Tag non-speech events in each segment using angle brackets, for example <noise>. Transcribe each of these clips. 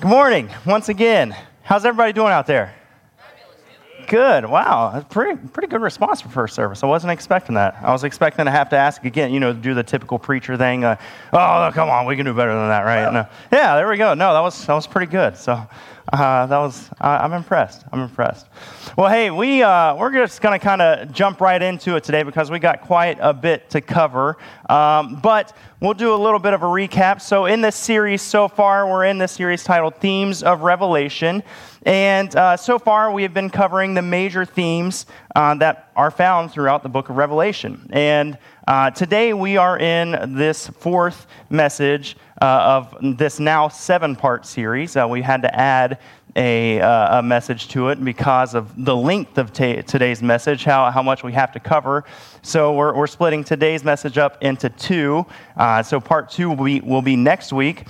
Good morning, once again. How's everybody doing out there? Good. Wow, that's pretty pretty good response for first service. I wasn't expecting that. I was expecting to have to ask again. You know, do the typical preacher thing. Uh, oh, come on, we can do better than that, right? No. Yeah, there we go. No, that was that was pretty good. So uh, that was, I'm impressed. I'm impressed. Well, hey, we, uh, we're just going to kind of jump right into it today because we got quite a bit to cover. Um, but we'll do a little bit of a recap. So, in this series so far, we're in this series titled Themes of Revelation. And uh, so far, we have been covering the major themes uh, that are found throughout the book of Revelation. And uh, today, we are in this fourth message uh, of this now seven part series. Uh, we had to add a, uh, a, message to it because of the length of t- today's message, how, how much we have to cover. So we're, we're splitting today's message up into two. Uh, so part two will be, will be next week.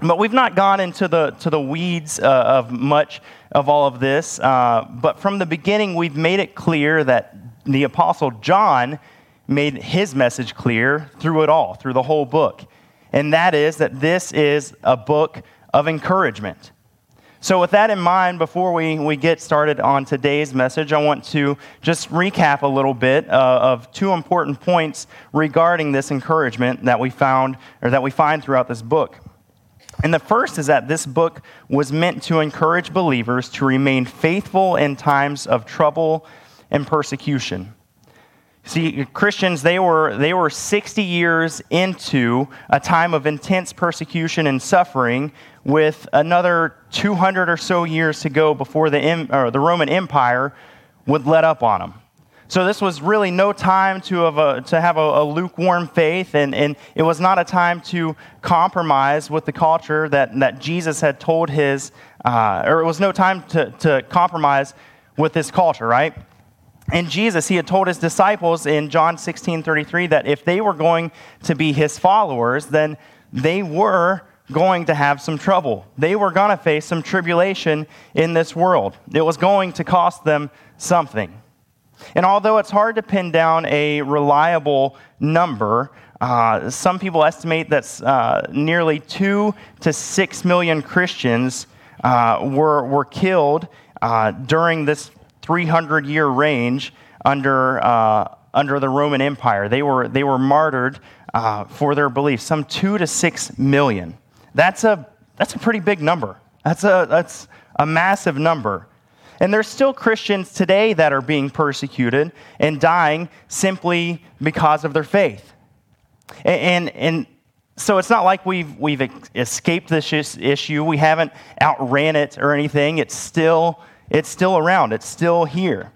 But we've not gone into the, to the weeds uh, of much of all of this. Uh, but from the beginning, we've made it clear that the Apostle John made his message clear through it all, through the whole book and that is that this is a book of encouragement. So, with that in mind, before we, we get started on today's message, I want to just recap a little bit uh, of two important points regarding this encouragement that we found or that we find throughout this book. And the first is that this book was meant to encourage believers to remain faithful in times of trouble and persecution. See, Christians, they were, they were 60 years into a time of intense persecution and suffering, with another 200 or so years to go before the, the Roman Empire would let up on them. So this was really no time to have a, to have a, a, lukewarm faith, and, and it was not a time to compromise with the culture that, that Jesus had told his, uh, or it was no time to, to compromise with this culture, right? And Jesus, he had told his disciples in John 16 33 that if they were going to be his followers, then they were going to have some trouble. They were going to face some tribulation in this world. It was going to cost them something. And although it's hard to pin down a reliable number, uh, some people estimate that uh, nearly two to six million Christians uh, were, were killed uh, during this 300 year range under, uh, under the Roman Empire. They were, they were martyred uh, for their beliefs, some two to six million. That's a, that's a pretty big number. That's a, that's a massive number. And there's still Christians today that are being persecuted and dying simply because of their faith. And, and, and so it's not like we've, we've escaped this issue. We haven't outran it or anything. It's still it's still around, it's still here.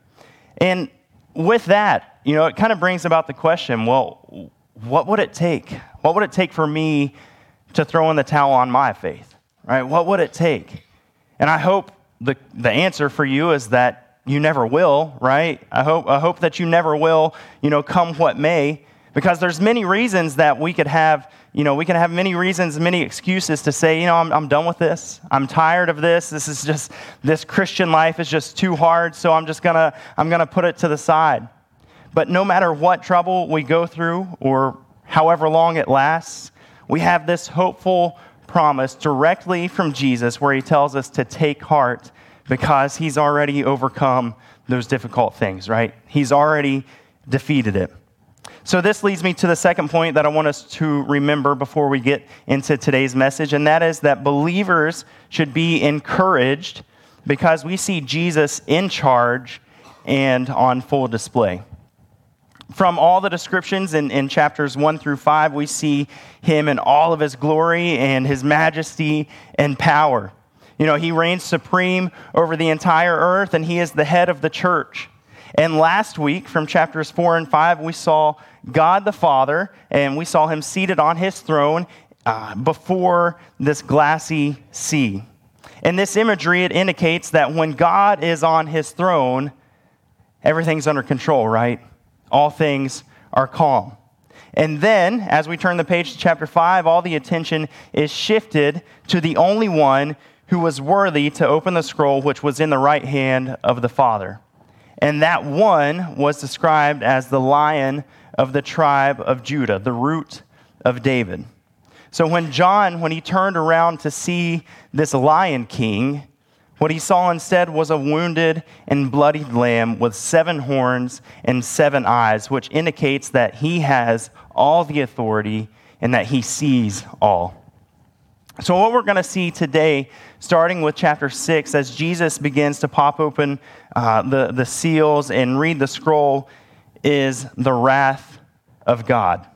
And with that, you know, it kind of brings about the question well, what would it take? What would it take for me to throw in the towel on my faith? Right? What would it take? And I hope the, the answer for you is that you never will, right? I hope, I hope that you never will, you know, come what may, because there's many reasons that we could have you know, we can have many reasons, many excuses to say, you know, I'm, I'm done with this. I'm tired of this. This is just, this Christian life is just too hard, so I'm just gonna, I'm gonna put it to the side. But no matter what trouble we go through or however long it lasts, we have this hopeful promise directly from Jesus where he tells us to take heart because he's already overcome those difficult things, right? He's already defeated it. So, this leads me to the second point that I want us to remember before we get into today's message, and that is that believers should be encouraged because we see Jesus in charge and on full display. From all the descriptions in, in chapters 1 through 5, we see him in all of his glory and his majesty and power. You know, he reigns supreme over the entire earth, and he is the head of the church. And last week, from chapters 4 and 5, we saw God the Father, and we saw him seated on his throne uh, before this glassy sea. In this imagery, it indicates that when God is on his throne, everything's under control, right? All things are calm. And then, as we turn the page to chapter 5, all the attention is shifted to the only one who was worthy to open the scroll which was in the right hand of the Father. And that one was described as the lion of the tribe of Judah, the root of David. So when John, when he turned around to see this lion king, what he saw instead was a wounded and bloodied lamb with seven horns and seven eyes, which indicates that he has all the authority and that he sees all. So, what we're going to see today, starting with chapter 6, as Jesus begins to pop open uh, the, the seals and read the scroll, is the wrath of God.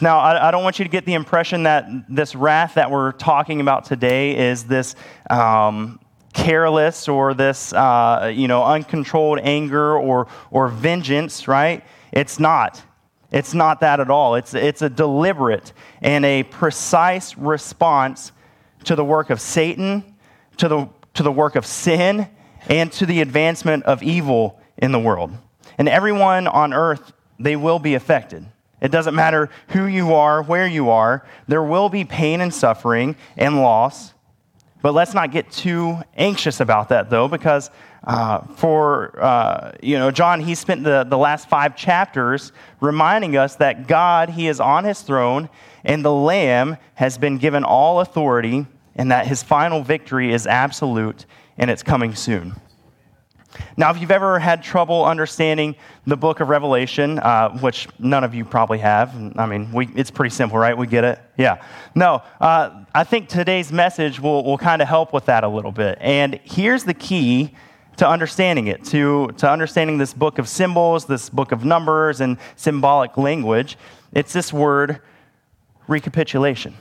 Now, I, I, don't want you to get the impression that this wrath that we're talking about today is this um, careless or this, uh, you know, uncontrolled anger or, or vengeance, right? It's not. It's not that at all. It's, it's a deliberate and a precise response to the work of Satan, to the, to the work of sin, and to the advancement of evil in the world. And everyone on earth, they will be affected. It doesn't matter who you are, where you are, there will be pain and suffering and loss. But let's not get too anxious about that, though, because uh, for uh, you know John, he spent the, the last five chapters reminding us that God, He is on His throne, and the Lamb has been given all authority, and that His final victory is absolute, and it's coming soon. Now, if you've ever had trouble understanding the book of Revelation, uh, which none of you probably have, I mean, we, it's pretty simple, right? We get it? Yeah. No, uh, I think today's message will, will kind of help with that a little bit. And here's the key to understanding it, to, to understanding this book of symbols, this book of numbers, and symbolic language. It's this word, recapitulation.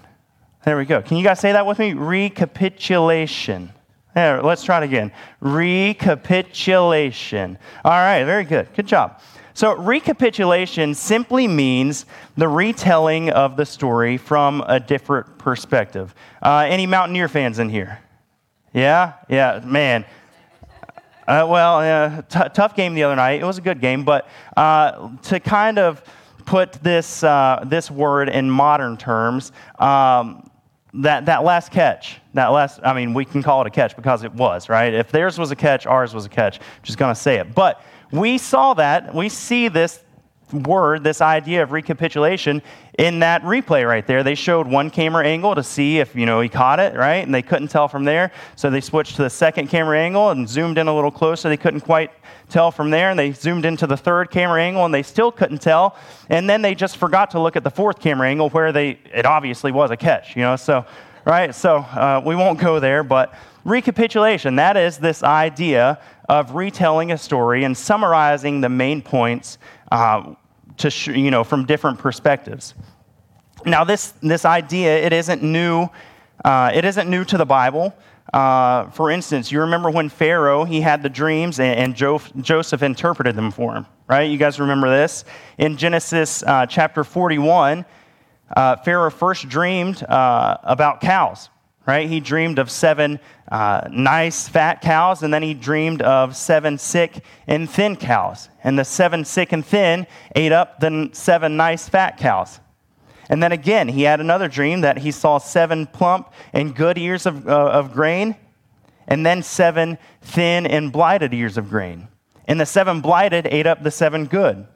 There we go. Can you guys say that with me? Recapitulation. There, let's try it again. Recapitulation. All right, very good. Good job. So, recapitulation simply means the retelling of the story from a different perspective. Uh, any Mountaineer fans in here? Yeah? Yeah, man. Uh, well, uh, t- tough game the other night. It was a good game, but uh, to kind of put this, uh, this word in modern terms, um, that, that last catch, that last, I mean, we can call it a catch because it was, right? If theirs was a catch, ours was a catch. I'm just going to say it. But we saw that, we see this word, this idea of recapitulation in that replay right there. They showed one camera angle to see if, you know, he caught it, right? And they couldn't tell from there. So they switched to the second camera angle and zoomed in a little closer. They couldn't quite tell from there. And they zoomed into the third camera angle and they still couldn't tell. And then they just forgot to look at the fourth camera angle where they, it obviously was a catch, you know? So, right? So uh, we won't go there, but recapitulation, that is this idea of retelling a story and summarizing the main points uh, to sh- you know, from different perspectives. Now, this, this idea, it isn't new. Uh, it isn't new to the Bible. Uh, for instance, you remember when Pharaoh he had the dreams and, and jo- Joseph interpreted them for him, right? You guys remember this in Genesis uh, chapter 41. Uh, Pharaoh first dreamed uh, about cows, right? He dreamed of seven uh, nice fat cows, and then he dreamed of seven sick and thin cows. And the seven sick and thin ate up the seven nice fat cows. And then again, he had another dream that he saw seven plump and good ears of, uh, of grain, and then seven thin and blighted ears of grain. And the seven blighted ate up the seven good.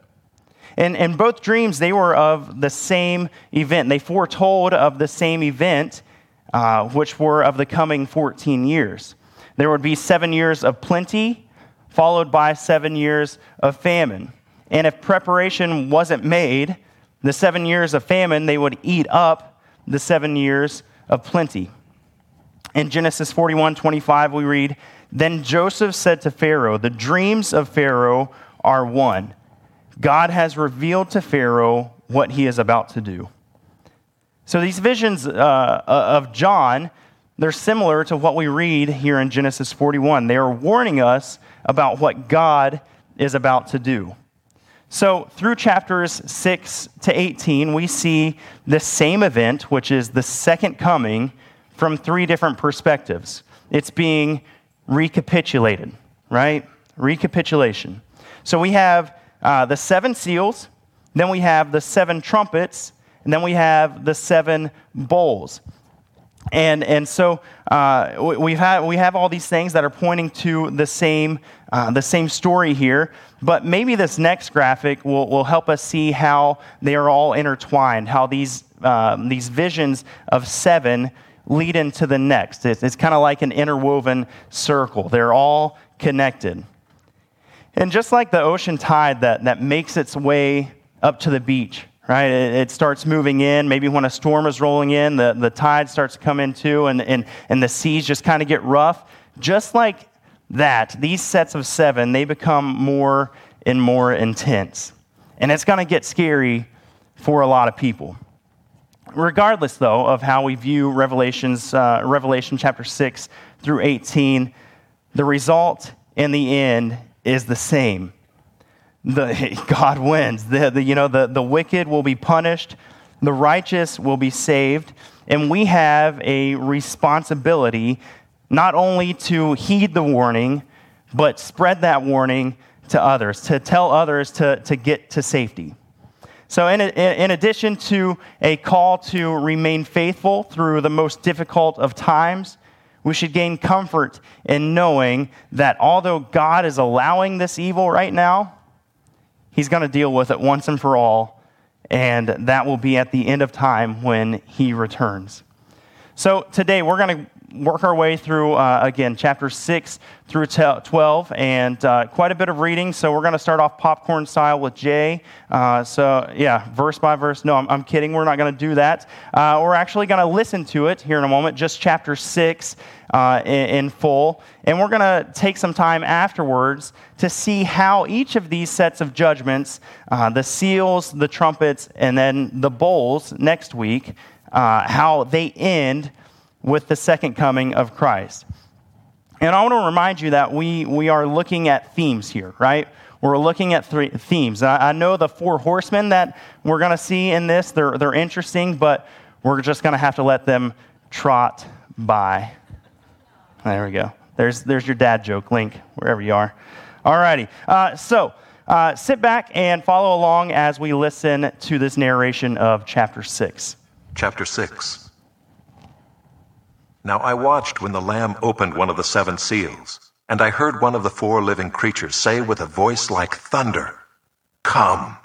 And in both dreams, they were of the same event. They foretold of the same event, uh, which were of the coming 14 years. There would be seven years of plenty, followed by seven years of famine. And if preparation wasn't made, the seven years of famine, they would eat up the seven years of plenty. In Genesis 41 25, we read, Then Joseph said to Pharaoh, The dreams of Pharaoh are one. God has revealed to Pharaoh what he is about to do. So these visions uh, uh, of John, they're similar to what we read here in Genesis 41. They are warning us about what God is about to do. So, through chapters 6 to 18, we see the same event, which is the second coming, from three different perspectives. It's being recapitulated, right? Recapitulation. So, we have uh, the seven seals, then we have the seven trumpets, and then we have the seven bowls. And, and so uh, we've had, we have all these things that are pointing to the same, uh, the same story here. But maybe this next graphic will, will help us see how they are all intertwined, how these, um, these visions of seven lead into the next. It's, it's kind of like an interwoven circle, they're all connected. And just like the ocean tide that, that makes its way up to the beach, right? It, starts moving in. Maybe when a storm is rolling in, the, the tide starts to come in too, and, and, and the seas just kind of get rough. Just like that, these sets of seven, they become more and more intense. And it's going to get scary for a lot of people. Regardless, though, of how we view Revelations, uh, Revelation chapter 6 through 18, the result in the end is the same the, <laughs> God wins. The, the, you know, the, the wicked will be punished, the righteous will be saved, and we have a responsibility not only to heed the warning, but spread that warning to others, to tell others to, to get to safety. So, in, in addition to a call to remain faithful through the most difficult of times, we should gain comfort in knowing that although God is allowing this evil right now, He's going to deal with it once and for all, and that will be at the end of time when he returns. So today we're going to work our way through, uh, again, chapter 6 through 12, and uh, quite a bit of reading. So we're going to start off popcorn style with Jay. Uh, so, yeah, verse by verse. No, I'm, I'm kidding. We're not going to do that. Uh, we're actually going to listen to it here in a moment, just chapter 6 uh, in, in full. And we're going to take some time afterwards to see how each of these sets of judgments, uh, the seals, the trumpets, and then the bowls next week, how they end with the second coming of Christ. And I want to remind you that we, we are looking at themes here, right? We're looking at three themes. I, I know the four horsemen that we're going to see in this, they're, they're interesting, but we're just going to have to let them trot by. There we go. There's, there's your dad joke link, wherever you are. All righty. Uh, so uh, sit back and follow along as we listen to this narration of chapter 6. Chapter 6 now I watched when the Lamb opened one of the seven seals, and I heard one of the four living creatures say with a voice like thunder, Come!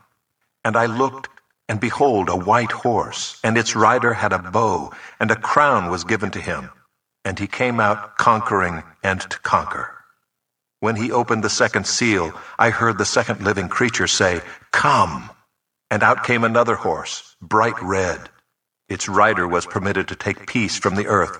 And I looked, and behold, a white horse, and its rider had a bow, and a crown was given to him, and he came out conquering and to conquer. When he opened the second seal, I heard the second living creature say, Come! And out came another horse, bright red. Its rider was permitted to take peace from the earth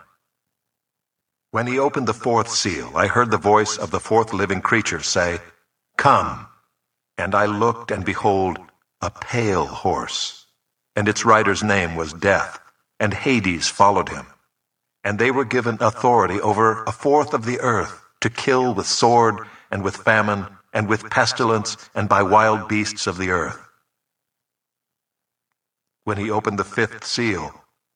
When he opened the fourth seal, I heard the voice of the fourth living creature say, Come. And I looked, and behold, a pale horse. And its rider's name was Death, and Hades followed him. And they were given authority over a fourth of the earth to kill with sword, and with famine, and with pestilence, and by wild beasts of the earth. When he opened the fifth seal,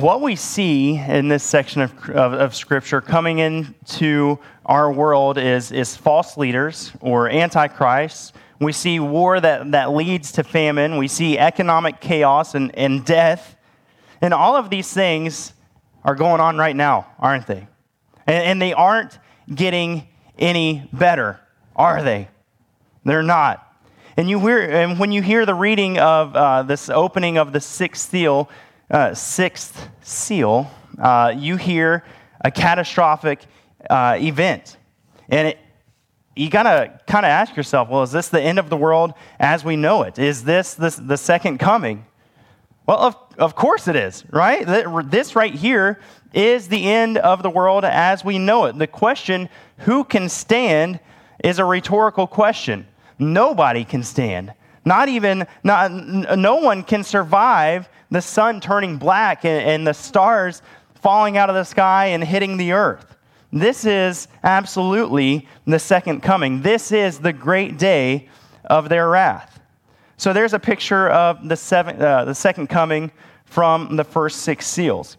what we see in this section of, of, of, Scripture coming into our world is, is false leaders or antichrists. We see war that, that leads to famine. We see economic chaos and, and death. And all of these things are going on right now, aren't they? And, and they aren't getting any better, are they? They're not. And, you hear, and when you hear the reading of uh, this opening of the sixth seal, uh, sixth seal, uh, you hear a catastrophic uh, event. And it, you got to kind of ask yourself well, is this the end of the world as we know it? Is this, this the second coming? Well, of, of course it is, right? This right here is the end of the world as we know it. The question, who can stand, is a rhetorical question. Nobody can stand. Not even, not, no one can survive the sun turning black and, and the stars falling out of the sky and hitting the earth. This is absolutely the second coming. This is the great day of their wrath. So there's a picture of the, seven, uh, the second coming from the first six seals.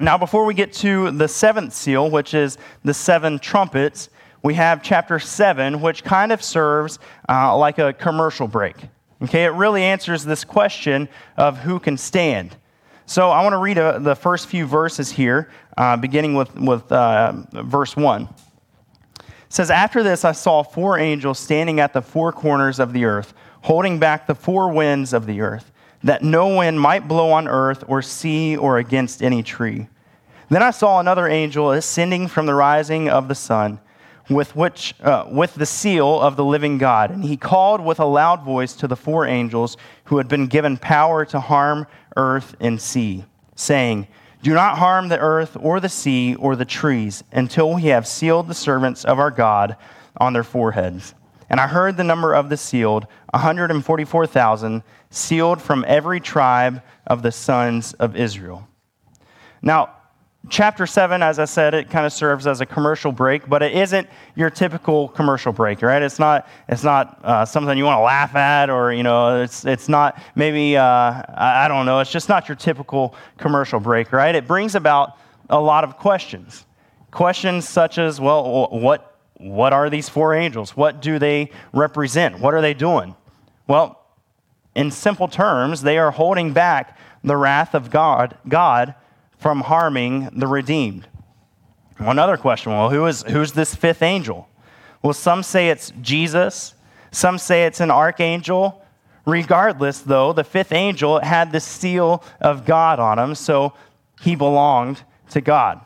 Now, before we get to the seventh seal, which is the seven trumpets, we have chapter 7, which kind of serves uh, like a commercial break. Okay, it really answers this question of who can stand. So I want to read a, the first few verses here, uh, beginning with, with uh, verse 1. It says, After this I saw four angels standing at the four corners of the earth, holding back the four winds of the earth, that no wind might blow on earth or sea or against any tree. Then I saw another angel ascending from the rising of the sun with, which, uh, with the seal of the living God. And he called with a loud voice to the four angels who had been given power to harm earth and sea, saying, Do not harm the earth or the sea or the trees until we have sealed the servants of our God on their foreheads. And I heard the number of the sealed, 144,000, sealed from every tribe of the sons of Israel. Now, chapter 7, as I said, it kind of serves as a commercial break, but it isn't your typical commercial break, right? It's not, it's not uh, something you want to laugh at or, you know, it's, it's not maybe, uh, I don't know, it's just not your typical commercial break, right? It brings about a lot of questions. Questions such as, well, what, what are these four angels? What do they represent? What are they doing? Well, in simple terms, they are holding back the wrath of God, God from harming the redeemed. One other question well, who is, who's this fifth angel? Well, some say it's Jesus, some say it's an archangel. Regardless, though, the fifth angel had the seal of God on him, so he belonged to God.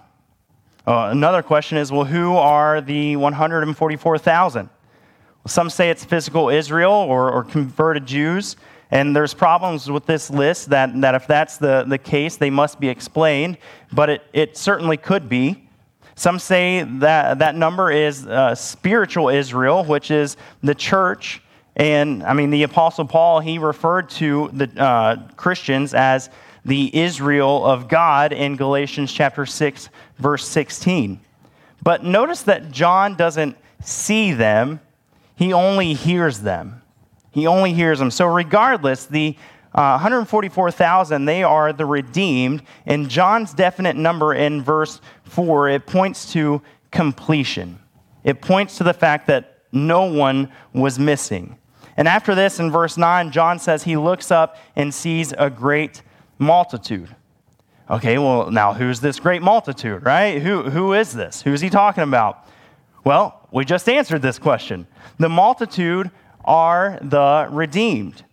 Uh, another question is well, who are the 144,000? Some say it's physical Israel or, or converted Jews. And there's problems with this list that, that if that's the, the case, they must be explained, but it, it certainly could be. Some say that that number is uh, spiritual Israel, which is the church. And I mean, the Apostle Paul, he referred to the uh, Christians as the Israel of God in Galatians chapter 6, verse 16. But notice that John doesn't see them, he only hears them. He only hears them. So, regardless, the uh, 144,000, they are the redeemed. And John's definite number in verse 4, it points to completion. It points to the fact that no one was missing. And after this, in verse 9, John says he looks up and sees a great multitude. Okay, well, now who's this great multitude, right? Who, who is this? Who's he talking about? Well, we just answered this question. The multitude are the redeemed.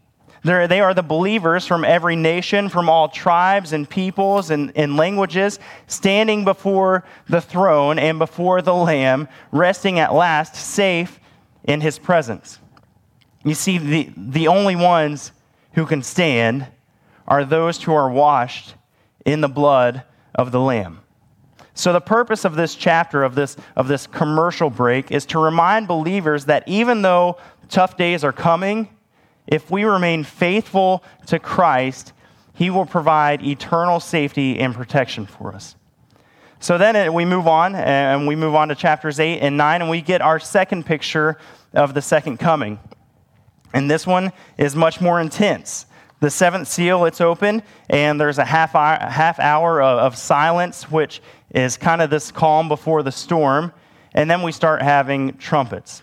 They're, they are the believers from every nation, from all tribes and peoples and, and languages, standing before the throne and before the Lamb, resting at last safe in his presence. You see, the, the only ones who can stand are those who are washed in the blood of the Lamb. So, the purpose of this chapter, of this, of this commercial break, is to remind believers that even though tough days are coming, if we remain faithful to Christ, He will provide eternal safety and protection for us. So then we move on, and we move on to chapters 8 and 9, and we get our second picture of the second coming. And this one is much more intense. The seventh seal, it's open, and there's a half hour, half hour of, of silence, which is kind of this calm before the storm. And then we start having trumpets.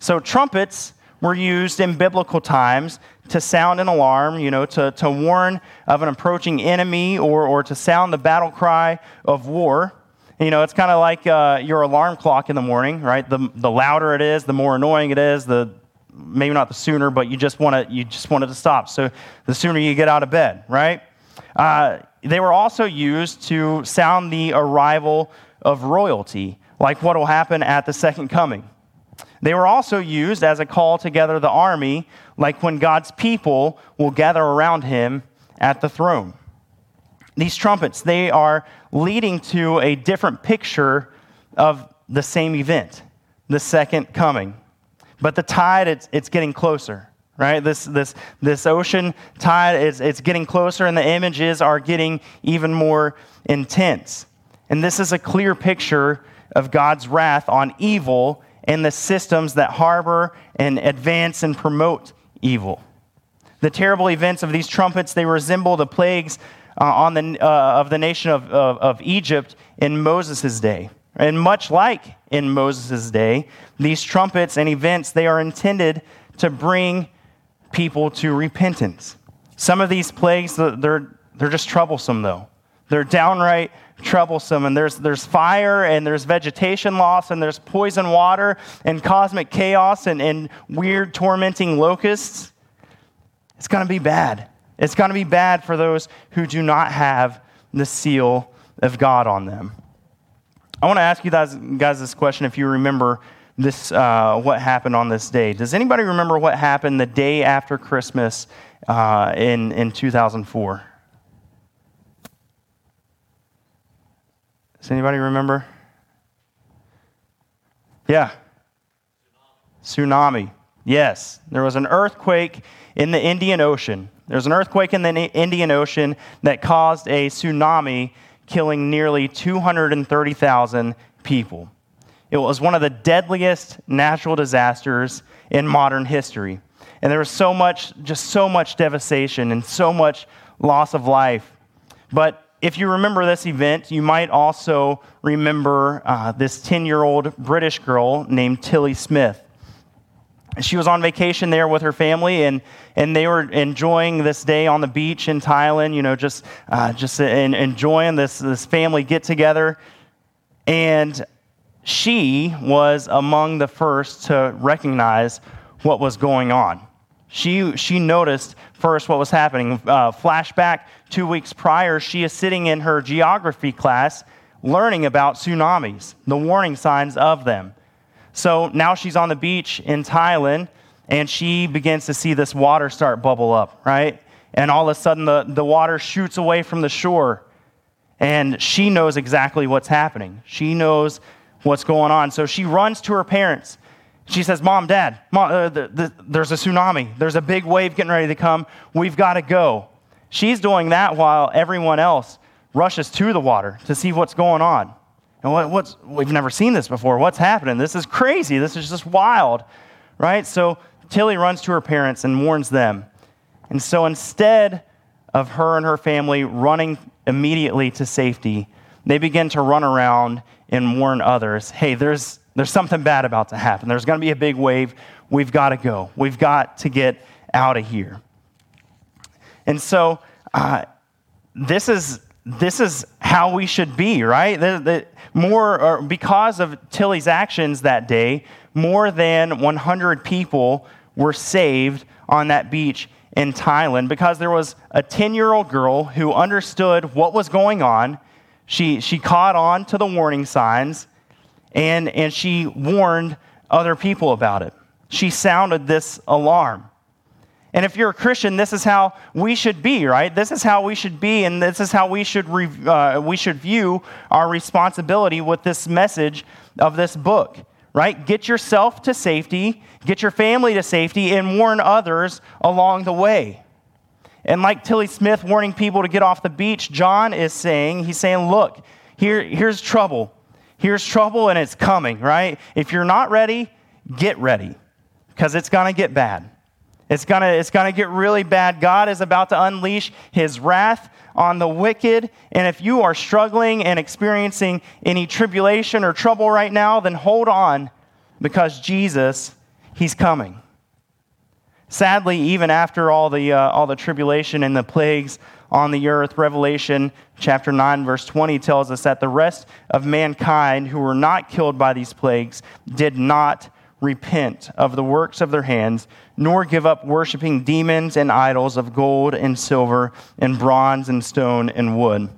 So, trumpets were used in biblical times to sound an alarm, you know, to, to warn of an approaching enemy or, or to sound the battle cry of war. You know, it's kind of like uh, your alarm clock in the morning, right? The, the louder it is, the more annoying it is, the maybe not the sooner, but you just want to you just want it to stop. So the sooner you get out of bed, right? Uh, they were also used to sound the arrival of royalty, like what will happen at the second coming. They were also used as a call to gather the army, like when God's people will gather around him at the throne. These trumpets, they are leading to a different picture of the same event, the second coming. But the tide, it's, it's getting closer, right? This, this, this ocean tide, is, it's getting closer, and the images are getting even more intense. And this is a clear picture of God's wrath on evil and the systems that harbor and advance and promote evil. The terrible events of these trumpets, they resemble the plagues uh, on the, uh, of the nation of, of, of Egypt in Moses' day. And much like in Moses' day, these trumpets and events, they are intended to bring people to repentance. Some of these plagues, they're, they're just troublesome, though. They're downright troublesome. And there's, there's fire, and there's vegetation loss, and there's poison water, and cosmic chaos, and, and weird, tormenting locusts. It's going to be bad. It's going to be bad for those who do not have the seal of God on them. I want to ask you guys, guys this question if you remember this, uh, what happened on this day. Does anybody remember what happened the day after Christmas uh, in, in 2004? Does anybody remember? Yeah. Tsunami. Yes. There was an earthquake in the Indian Ocean. There was an earthquake in the Indian Ocean that caused a tsunami killing nearly 230,000 people. It was one of the deadliest natural disasters in modern history. And there was so much, just so much devastation and so much loss of life. But if you remember this event, you might also remember uh, this 10 year old British girl named Tilly Smith. She was on vacation there with her family, and, and they were enjoying this day on the beach in Thailand, you know, just, uh, just in, enjoying this, this family get together. And she was among the first to recognize what was going on. She, she noticed first what was happening. Uh, flashback two weeks prior, she is sitting in her geography class learning about tsunamis, the warning signs of them. So now she's on the beach in Thailand and she begins to see this water start bubble up, right? And all of a sudden the, the water shoots away from the shore. And she knows exactly what's happening. She knows what's going on. So she runs to her parents. She says, Mom, Dad, Mom, uh, the, the, there's a tsunami. There's a big wave getting ready to come. We've got to go. She's doing that while everyone else rushes to the water to see what's going on. And what, what's, we've never seen this before. What's happening? This is crazy. This is just wild, right? So Tilly runs to her parents and warns them. And so instead of her and her family running immediately to safety, they begin to run around and warn others hey, there's, there's something bad about to happen. There's going to be a big wave. We've got to go. We've got to get out of here. And so uh, this is this is how we should be, right? The, the, more, because of Tilly's actions that day, more than 100 people were saved on that beach in Thailand because there was a 10 year old girl who understood what was going on. She, she caught on to the warning signs and, and she warned other people about it. She sounded this alarm. And if you're a Christian, this is how we should be, right? This is how we should be, and this is how we should, re- uh, we should view our responsibility with this message of this book, right? Get yourself to safety, get your family to safety, and warn others along the way. And like Tilly Smith warning people to get off the beach, John is saying, he's saying, look, here, here's trouble. Here's trouble and it's coming, right? If you're not ready, get ready because it's going to get bad. It's going to it's going to get really bad. God is about to unleash his wrath on the wicked. And if you are struggling and experiencing any tribulation or trouble right now, then hold on because Jesus, he's coming. Sadly, even after all the, uh, all the tribulation and the plagues on the earth, Revelation chapter 9, verse 20 tells us that the rest of mankind who were not killed by these plagues did not repent of the works of their hands, nor give up worshiping demons and idols of gold and silver and bronze and stone and wood,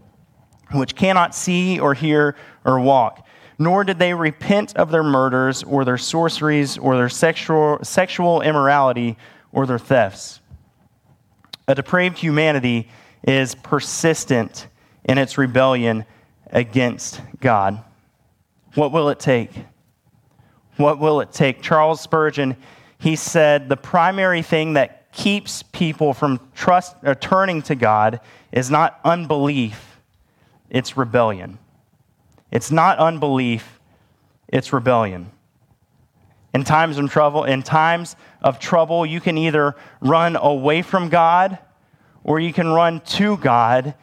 which cannot see or hear or walk. Nor did they repent of their murders or their sorceries or their sexual, sexual immorality or their thefts. A depraved humanity is persistent in its rebellion against God. What will it take? What will it take? Charles Spurgeon, he said, the primary thing that keeps people from trust or turning to God is not unbelief, it's rebellion. It's not unbelief, it's rebellion. In times of trouble, in times of trouble, you can either run away from God or you can run to God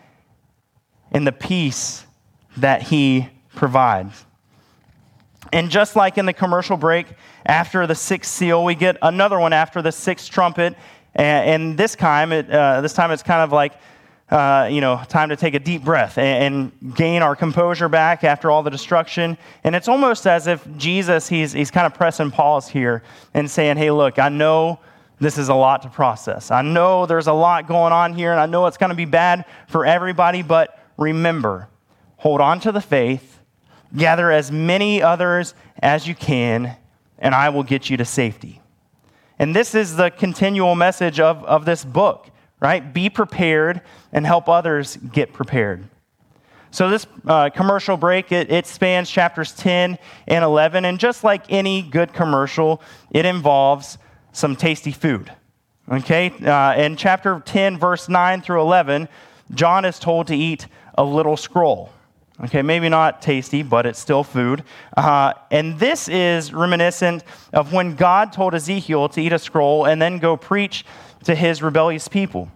in the peace that He provides. And just like in the commercial break, after the sixth seal, we get another one after the sixth trumpet. And, this time, it, uh, this time it's kind of like, uh, you know, time to take a deep breath and, and, gain our composure back after all the destruction. And it's almost as if Jesus, he's, he's kind of pressing pause here and saying, hey, look, I know this is a lot to process. I know there's a lot going on here, and I know it's going to be bad for everybody, but remember, hold on to the faith Gather as many others as you can, and I will get you to safety. And this is the continual message of, of this book, right? Be prepared and help others get prepared. So, this uh, commercial break, it, it spans chapters 10 and 11. And just like any good commercial, it involves some tasty food. Okay? Uh, in chapter 10, verse 9 through 11, John is told to eat a little scroll. Okay, maybe not tasty, but it's still food. Uh, and this is reminiscent of when God told Ezekiel to eat a scroll and then go preach to his rebellious people.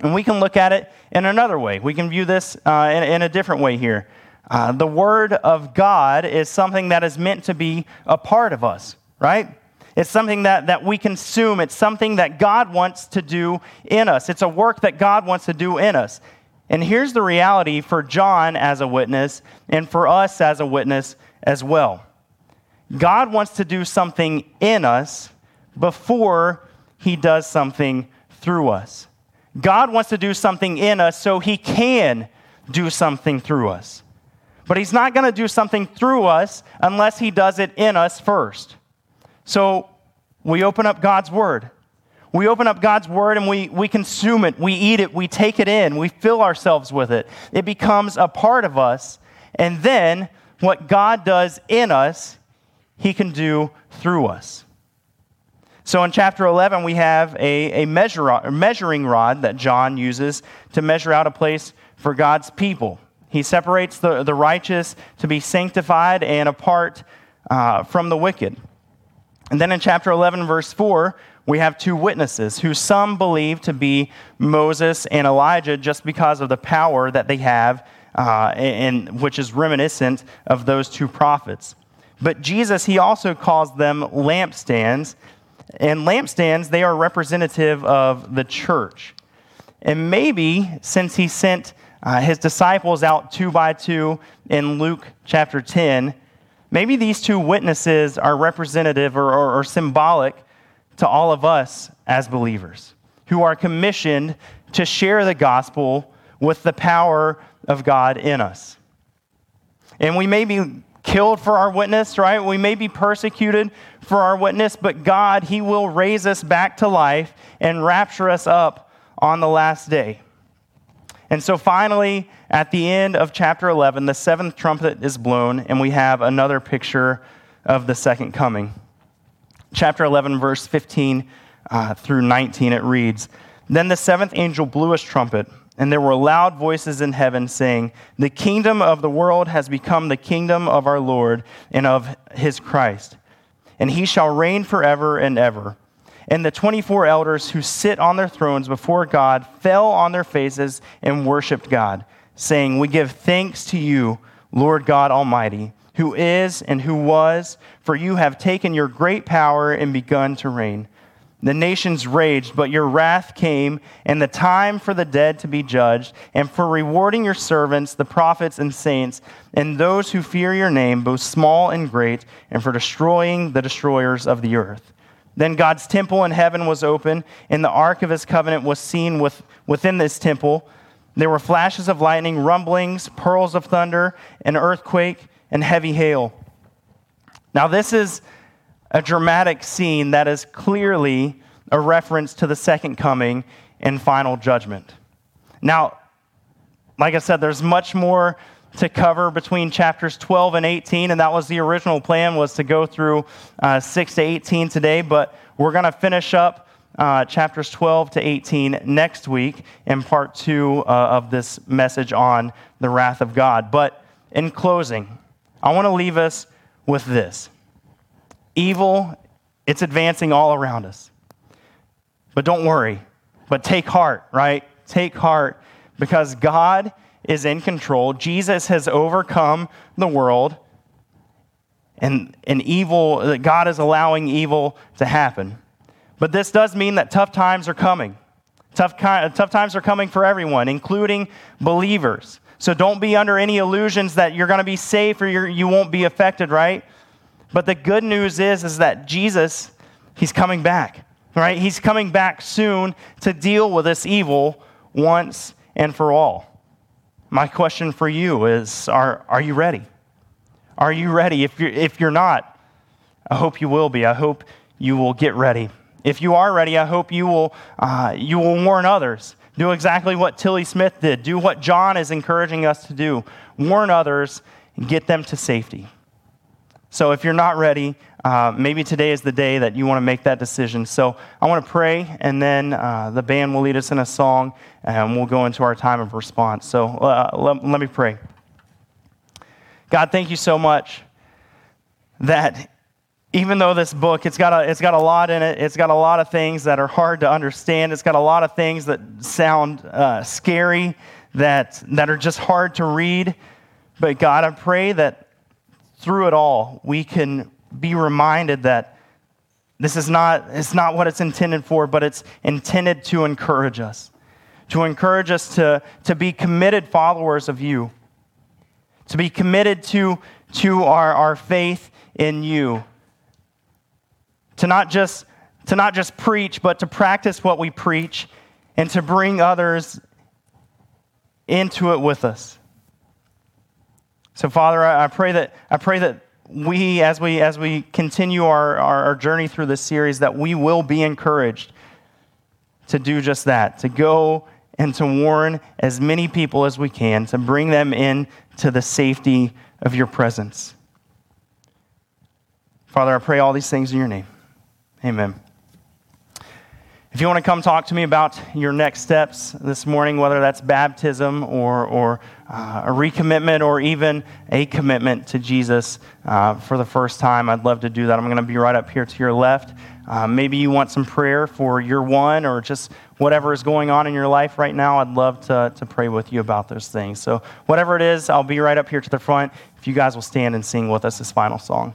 And we can look at it in another way. We can view this uh, in, in, a different way here. Uh, the Word of God is something that is meant to be a part of us, right? It's something that, that we consume. It's something that God wants to do in us. It's a work that God wants to do in us. And here's the reality for John as a witness and for us as a witness as well God wants to do something in us before he does something through us. God wants to do something in us so he can do something through us. But he's not going to do something through us unless he does it in us first. So we open up God's word. We open up God's word and we, we consume it, we eat it, we take it in, we fill ourselves with it. It becomes a part of us. And then what God does in us, He can do through us. So in chapter 11, we have a, a measure, measuring rod that John uses to measure out a place for God's people. He separates the, the righteous to be sanctified and apart uh, from the wicked. And then in chapter 11, verse 4, we have two witnesses who some believe to be Moses and Elijah just because of the power that they have, uh, and, which is reminiscent of those two prophets. But Jesus, he also calls them lampstands. And lampstands, they are representative of the church. And maybe since he sent uh, his disciples out two by two in Luke chapter 10, maybe these two witnesses are representative or, or, or symbolic to all of us as believers who are commissioned to share the gospel with the power of God in us. And we may be killed for our witness, right? We may be persecuted for our witness, but God, He will raise us back to life and rapture us up on the last day. And so finally, at the end of chapter 11, the seventh trumpet is blown, and we have another picture of the second coming. Chapter 11, verse 15 uh, through 19, it reads Then the seventh angel blew his trumpet, and there were loud voices in heaven saying, The kingdom of the world has become the kingdom of our Lord and of his Christ, and he shall reign forever and ever. And the 24 elders who sit on their thrones before God fell on their faces and worshiped God, saying, We give thanks to you, Lord God Almighty, who is and who was, for you have taken your great power and begun to reign. The nations raged, but your wrath came, and the time for the dead to be judged, and for rewarding your servants, the prophets and saints, and those who fear your name, both small and great, and for destroying the destroyers of the earth. Then God's temple in heaven was open, and the ark of his covenant was seen with, within this temple. There were flashes of lightning, rumblings, pearls of thunder, an earthquake, and heavy hail. Now, this is a dramatic scene that is clearly a reference to the second coming and final judgment. Now, like I said, there's much more to cover between chapters 12 and 18 and that was the original plan was to go through uh, 6 to 18 today but we're going to finish up uh, chapters 12 to 18 next week in part two uh, of this message on the wrath of god but in closing i want to leave us with this evil it's advancing all around us but don't worry but take heart right take heart because god is in control. Jesus has overcome the world, and, and evil, God is allowing evil to happen. But this does mean that tough times are coming. Tough, tough times are coming for everyone, including believers. So don't be under any illusions that you're going to be safe or you're, you won't be affected, right? But the good news is, is that Jesus, he's coming back, right? He's coming back soon to deal with this evil once and for all. My question for you is are, are you ready? Are you ready? If you're, if you're not, I hope you will be. I hope you will get ready. If you are ready, I hope you will, uh, you will warn others. Do exactly what Tilly Smith did. Do what John is encouraging us to do. Warn others and get them to safety. So if you're not ready, uh, maybe today is the day that you want to make that decision. So I want to pray, and then uh, the band will lead us in a song, and we'll go into our time of response. So uh, let, let me pray. God, thank you so much that even though this book it's got, a, it's got a lot in it. It's got a lot of things that are hard to understand. It's got a lot of things that sound uh, scary that, that are just hard to read. But god i pray that through it all we can be reminded that this is not, it's not what it's intended for, but it's intended to encourage us, to encourage us to, to be committed followers of you, to be committed to, to our, our faith in you, to not, just, to not just preach, but to practice what we preach and to bring others into it with us. So, Father, I, I pray that, I pray that we, as we, as we continue our, our, our journey through this series, that we will be encouraged to do just that, to go and to warn as many people as we can, to bring them in to the safety of your presence. Father, I pray all these things in your name. Amen. If you want to come talk to me about your next steps this morning, whether that's baptism or, or uh, a recommitment or even a commitment to Jesus uh, for the first time, I'd love to do that. I'm going to be right up here to your left. Uh, maybe you want some prayer for your one or just whatever is going on in your life right now. I'd love to, to pray with you about those things. So, whatever it is, I'll be right up here to the front. If you guys will stand and sing with us this final song.